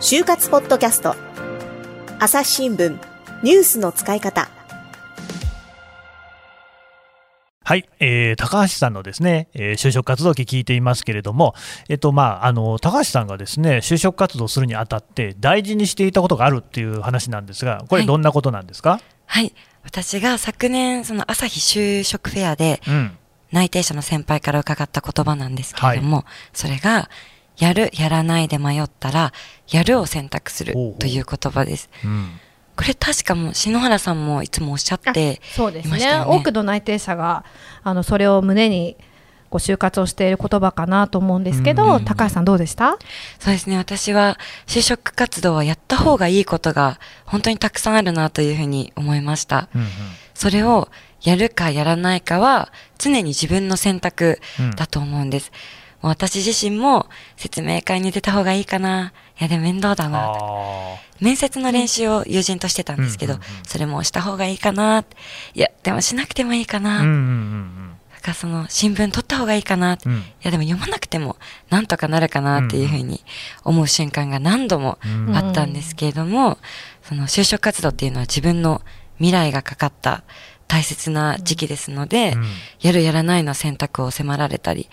就活ポッドキャスト。朝日新聞。ニュースの使い方。はい、えー、高橋さんのですね、えー、就職活動期聞いていますけれども、えっとまあ、あの高橋さんがですね就職活動するにあたって大事にしていたことがあるっていう話なんですが、これ、どんなことなんですか、はい、はい、私が昨年、その朝日就職フェアで、内定者の先輩から伺った言葉なんですけれども、はい、それが、やる、やらないで迷ったら、やるを選択するという言葉です。ううん。これ確かも篠原さんもいつもおっしゃってそうですね。多くの内定者があのそれを胸にこう就活をしている言葉かなと思うんですけど、うんうんうん、高橋さんどうでした？そうですね。私は就職活動はやった方がいいことが本当にたくさんあるなというふうに思いました、うんうん、それをやるかやらないかは常に自分の選択だと思うんです、うん私自身も説明会に出た方がいいかな。いや、でも面倒だな。面接の練習を友人としてたんですけど、うんうんうん、それもした方がいいかな。いや、でもしなくてもいいかな。うんうんうんかその新聞取った方がいいかな、うん、いやでも読まなくてもなんとかなるかなっていうふうに思う瞬間が何度もあったんですけれども、うん、その就職活動っていうのは自分の未来がかかった大切な時期ですので、うん、やるやらないの選択を迫られたり、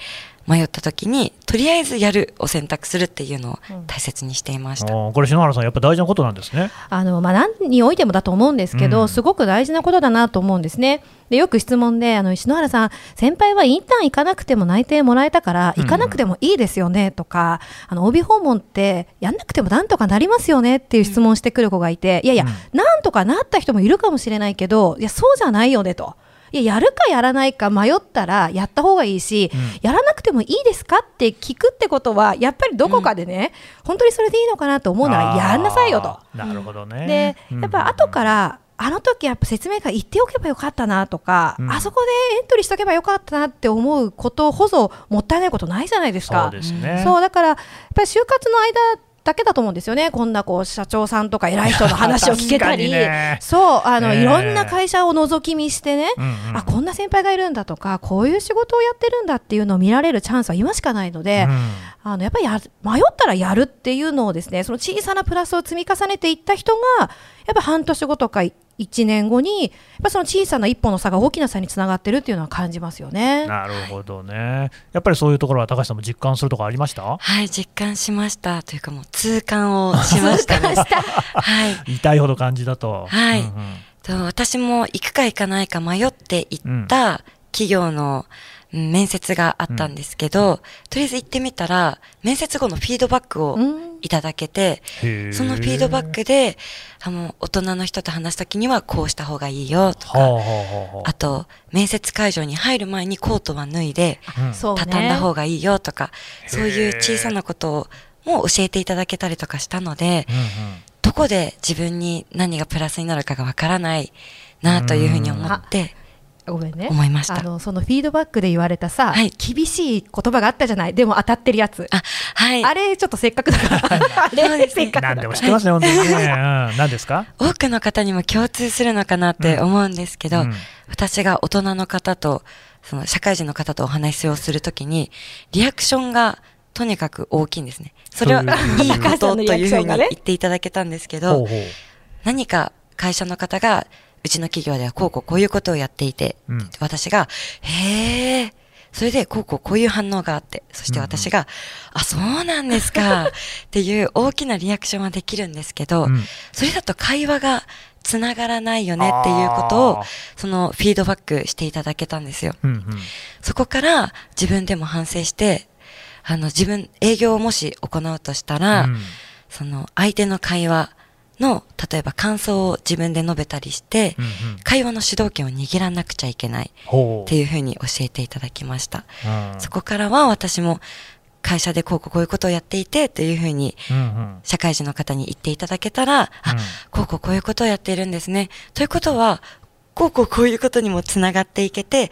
迷った時にとりあえずやるを選択するっていうのを大切にしていました、うん、これ篠原さんやっぱ大事なことなんですね。あの、まあ、何においてもだと思うんですけど、うん、すごく大事なことだなと思うんですね。でよく質問であの篠原さん先輩はインターン行かなくても内定もらえたから行かなくてもいいですよねとか、うん、あの帯訪問ってやんなくてもなんとかなりますよねっていう質問してくる子がいて、いやいや、なんとかなった人もいるかもしれないけどいやそうじゃないよねと。いややるかやらないか迷ったらやった方がいいし、うん、やらなくてもいいですかって聞くってことはやっぱりどこかでね、うん、本当にそれでいいのかなと思うならやんなさいよと。なるほどねでやっぱ後からあの時やっぱ説明会行っておけばよかったなとか、うん、あそこでエントリーしとけばよかったなって思うことほどもったいないことないじゃないですか。そうですね。そうだからやっぱり就活の間だけだと思うんですよね、こんなこう社長さんとか偉い人の話を聞けたり、ね、そうあの、いろんな会社を覗き見してね、うんうん、あこんな先輩がいるんだとか、こういう仕事をやってるんだっていうのを見られるチャンスは今しかないので、うん、あのやっぱりや迷ったらやるっていうのをですね、その小さなプラスを積み重ねていった人が、やっぱ半年後とか1年後にやっぱその小さな一歩の差が大きな差につながってるっていうのは感じますよね。なるほどね。やっぱりそういうところは高橋さんも実感するところありました？はい実感しましたというかもう痛感をしましたね。はい。痛いほど感じだと。はい。うんうん、と私も行くか行かないか迷って行った企業の、面接があったんですけど、うん、とりあえず行ってみたら、面接後のフィードバックをいただけて、そのフィードバックで、あの、大人の人と話すときにはこうした方がいいよとか、あと、面接会場に入る前にコートは脱いで、畳んだ方がいいよとか、そういう小さなことをも教えていただけたりとかしたので、どこで自分に何がプラスになるかがわからないなというふうに思って、ごめんね。思いました。あのそのフィードバックで言われたさ、はい、厳しい言葉があったじゃない？でも当たってるやつ。あ,、はい、あれちょっとせっかくだから。あれせっかく何でも知ってますね本当にね、うん、何ですか？多くの方にも共通するのかなって思うんですけど、うん、私が大人の方とその社会人の方とお話をするときにリアクションがとにかく大きいんですね。それはいいことというふうに言っていただけたんですけど、何か会社の方がうちの企業ではこうこうこういうことをやっていて、うん、私が、へえ、それでこうこうこういう反応があって、そして私が、うん。うん、あ、そうなんですか、っていう大きなリアクションはできるんですけど、うん、それだと会話がつながらないよねっていうことを、そのフィードバックしていただけたんですよ。うんうん、そこから自分でも反省して、あの自分、営業をもし行うとしたら、うん、その相手の会話、の例えば感想を自分で述べたりして、うんうん、会話の主導権を握らなくちゃいけないっていうふうに教えていただきました。そこからは私も会社でこうこうこういうことをやっていてというふうに社会人の方に言っていただけたら、うん、あこうこうこういうことをやっているんですね。ということはこうこうこういうことにもつながっていけて、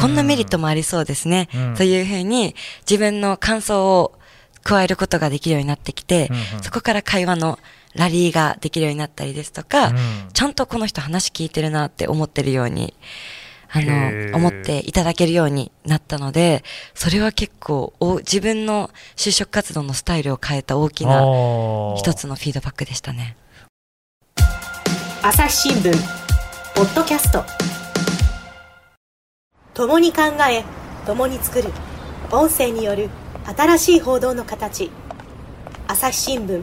こんなメリットもありそうですね。というふうに自分の感想を加えることができるようになってきて、そこから会話のラリーができるようになったりですとか、うん、ちゃんとこの人話聞いてるなって思ってるように、あの、思っていただけるようになったので、それは結構、お自分の就職活動のスタイルを変えた大きな一つのフィードバックでしたね。朝日新聞ポッドキャスト。共に考え共に作る。音声による新しい報道の形。朝日新聞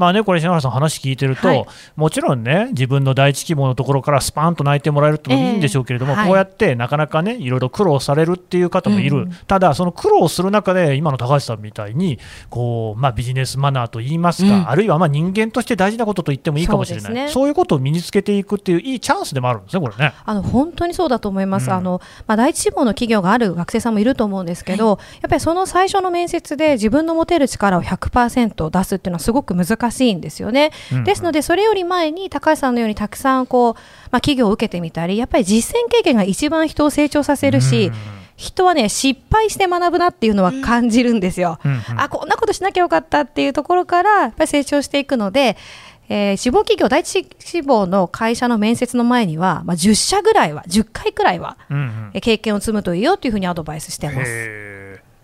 まあね、これ、篠原さん、話聞いてると、はい。もちろんね、自分の第一希望のところからスパーンと泣いてもらえるってのもいいんでしょうけれども、ええはい。こうやってなかなかね、いろいろ苦労されるっていう方もいる、うんただ、その苦労する中で、今の高橋さんみたいに、こうまあ、ビジネスマナーといいますか、うん。あるいはまあ人間として大事なことと言ってもいいかもしれない、そううそですね。いうことを身につけていくっていう、いいチャンスでもあるんですね、これね。あの本当にそうだと思います、うん。あのまあ、第一志望の企業がある学生さんもいると思うんですけど、やっぱりその最初の面接で自分の持てる力を100%出すっていうのはすごく難しいんですよね。うんですので、それより前に高橋さんのようにたくさんこう、まあ、企業を受けてみたり、やっぱり実践経験が一番人を成長させるし、うん人はね、失敗して学ぶなっていうのは感じるんですよ。うんうんあこんなことしなきゃよかったっていうところからやっぱり成長していくので、えー志望企業第一志望の会社の面接の前には、まあ、10社ぐらいは10回くらいは、うんうんえー経験を積むといいよというふうにアドバイスしてます。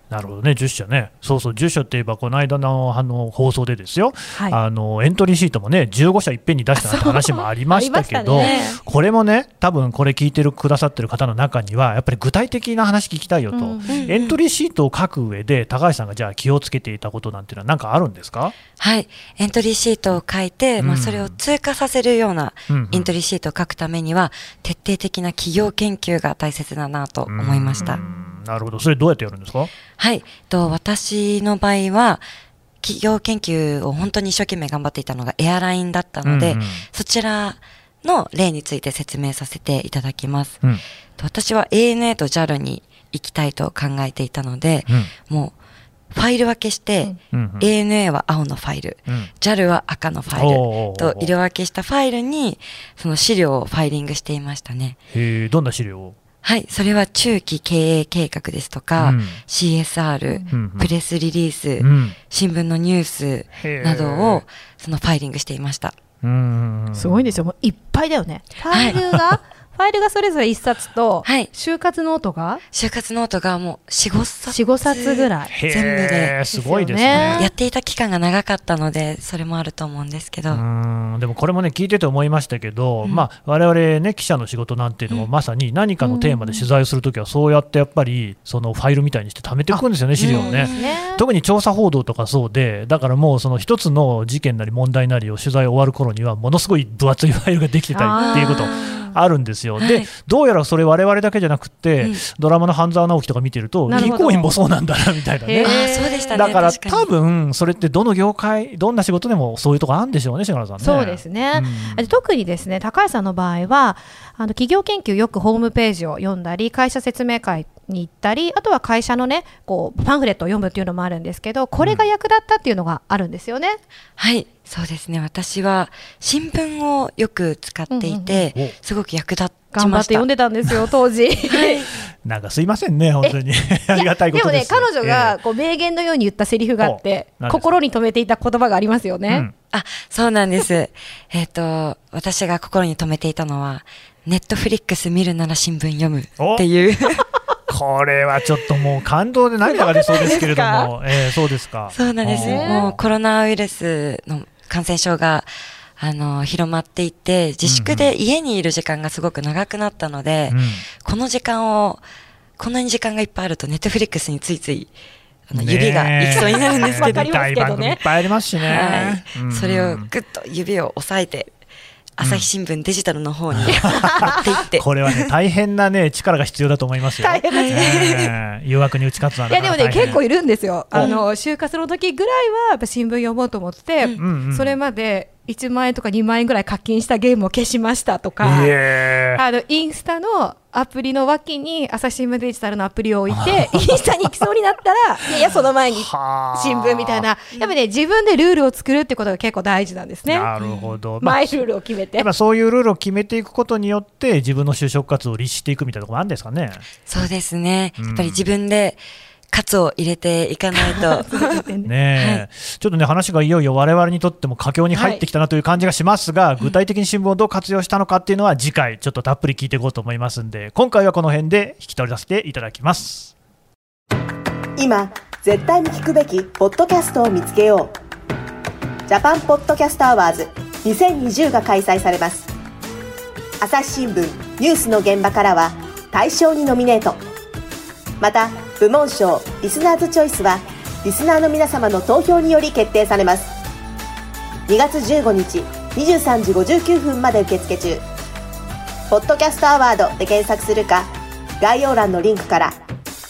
なるほどね、10社ね、そうそう、10社って言えば、この間のあの放送でですよ、はい。あのエントリーシートもね、15社いっぺんに出したなんて話もありましたけど、ね。これもね、多分これ聞いてるくださってる方の中には、やっぱり具体的な話聞きたいよと、うんエントリーシートを書く上で、高橋さんがじゃあ気をつけていたことなんていうのは、何かあるんですか、はい。エントリーシートを書いて、まうん。あ、それを通過させるようなうんうん。エントリーシートを書くためには、徹底的な企業研究が大切だなと思いました。うんなるほど、それどうやってやるんですか？はい。と、私の場合は、企業研究を本当に一生懸命頑張っていたのがエアラインだったので、うんうん。そちらの例について説明させていただきます。うん。と私は ANA と JAL に行きたいと考えていたので、もう、ファイル分けして、うんうん ANA は青のファイル、うん。JAL は赤のファイルと色分けしたファイルに、その資料をファイリングしていましたね。へーどんな資料を？はい、それは中期経営計画ですとか、うん。CSR、うんうん。プレスリリース、うん。新聞のニュースなどを、そのファイリングしていました。うんすごいんですよ、もういっぱいだよね。ファイルが、ファイルがそれぞれ1冊と、はい就活ノートが？就活ノートがもう4、5冊。4、5冊ぐらい。全部ですごいですねね。やっていた期間が長かったので、それもあると思うんですけど。うんでもこれもね聞いてて思いましたけど、まあ我々ね記者の仕事なんていうのもまさに何かのテーマで取材をするときはそうやってやっぱりそのファイルみたいにして貯めていくんですよね資料をね。ね特に調査報道とかそうで、だからもうその一つの事件なり問題なりを取材終わる頃には、ものすごい分厚いファイルができてたりっていうことあるんですよ。ではい、どうやらそれ、我々だけじゃなくって、うんドラマの半沢直樹とか見てると、銀行員もそうなんだなみたいなねへー。ああ、そうでしたね。だから多分それってどの業界、どんな仕事でもそういうとこあるんでしょうね、篠原さんね。そうですね、うんで特にですね高橋さんの場合はあの企業研究よくホームページを読んだり会社説明会に行ったりあとは会社のねこうパンフレットを読むっていうのもあるんですけどこれが役立ったっていうのがあるんですよね。はい、そうですね。私は新聞をよく使っていて、うんうんうんすごく役立ち頑張まして読んでたんですよ 当時。はい。なんかすいませんね、本当に。ありがたいことです。でもね彼女がこう名言のように言ったセリフがあって、お何ですか？心に留めていた言葉がありますよええね。あ、そうなんです。えっと、私が心に留めていたのは、ネットフリックス見るなら新聞読むっていう。これはちょっともう感動で涙が出そうですけれども、ええそうですか。そうなんです。もうコロナウイルスの感染症が、あの、広まっていて、自粛で家にいる時間がすごく長くなったので、うんこの時間を、こんなに時間がいっぱいあると、ネットフリックスについつい、あの指が行きそうになるんですけど、ね。見たい番組いっぱいありますしね。はい、うんそれをぐっと指を押さえて、朝日新聞デジタルの方に持っていって、これはね、大変なね、力が必要だと思いますよ。大変です。ええ誘惑に打ち勝つのはいやでもね結構いるんですよ。あの就活の時ぐらいはやっぱ新聞読もうと思って、うんうん。それまで1万円とか2万円ぐらい課金したゲームを消しましたとか、えあのインスタのアプリの脇に朝日新聞デジタルのアプリを置いて、インスタに行きそうになったら、いやいや、その前に新聞みたいな、やっぱね、自分でルールを作るってことが結構大事なんですね。なるほど、まあマイルールを決めてやっ。ぱそういうルールを決めていくことによって、自分の就職活動を律していくみたいなところあるんですかね。そうですね。うんやっぱり自分で、カツを入れていかないと。ね。え、ちょっとね、話がいよいよ我々にとっても佳境に入ってきたなという感じがしますが、具体的に新聞をどう活用したのかっていうのは次回、ちょっとたっぷり聞いていこうと思いますんで、今回はこの辺でお開きとさせていただきます。今絶対に聞くべきポッドキャストを見つけよう。 Japan Podcast Awards 2020が開催されます。朝日新聞ニュースの現場からは大賞にノミネート。また部門賞リスナーズチョイスはリスナーの皆様の投票により決定されます。2月15日23時59分まで受付中。ポッドキャストアワードで検索するか概要欄のリンクから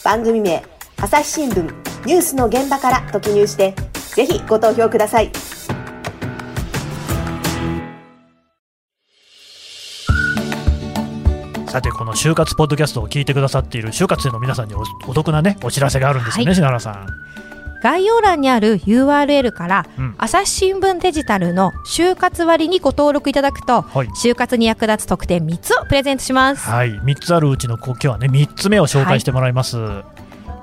番組名朝日新聞ニュースの現場からと記入してぜひご投票ください。さて、この就活ポッドキャストを聞いてくださっている就活生の皆さんにおお得なね、お知らせがあるんですよね、はい。篠原さん。概要欄にある URL から、うん朝日新聞デジタルの就活割にご登録いただくと、はい。就活に役立つ特典3つをプレゼントします。はい、3つあるうちのこ今日はね、3つ目を紹介してもらいます。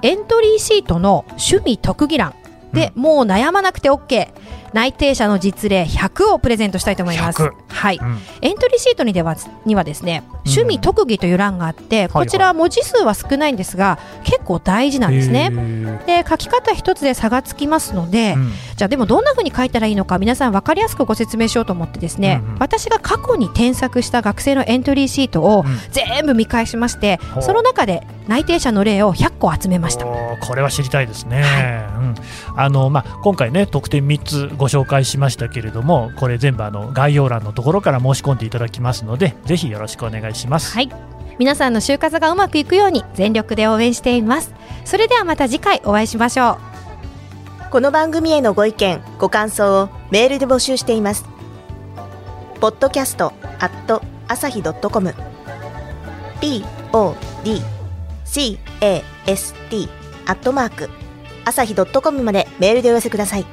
エントリーシートの趣味特技欄で、もう悩まなくて OK 内定者の実例100をプレゼントしたいと思います。100。はい、うん。エントリーシートにではにはですね趣味特技という欄があって、はいこちらは文字数は少ないんですが結構大事なんですへね。ー。で書き方一つで差がつきますので、うん。じゃあでもどんな風に書いたらいいのか皆さん分かりやすくご説明しようと思ってですね、うんうん。私が過去に添削した学生のエントリーシートをうん。全部見返しまして、ほう。その中で内定者の例を100個集めました。これは知りたいですね、うん。あのまあ、今回ね特典3つご紹介しましたけれどもこれ全部あの概要欄のところから申し込んでいただきますのでぜひよろしくお願いします、はい。皆さんの就活がうまくいくように全力で応援しています。それではまた次回お会いしましょう。この番組へのご意見ご感想をメールで募集しています。ポッドキャストアット朝日 .com podcast アットマーク朝日 .com までメールでお寄せください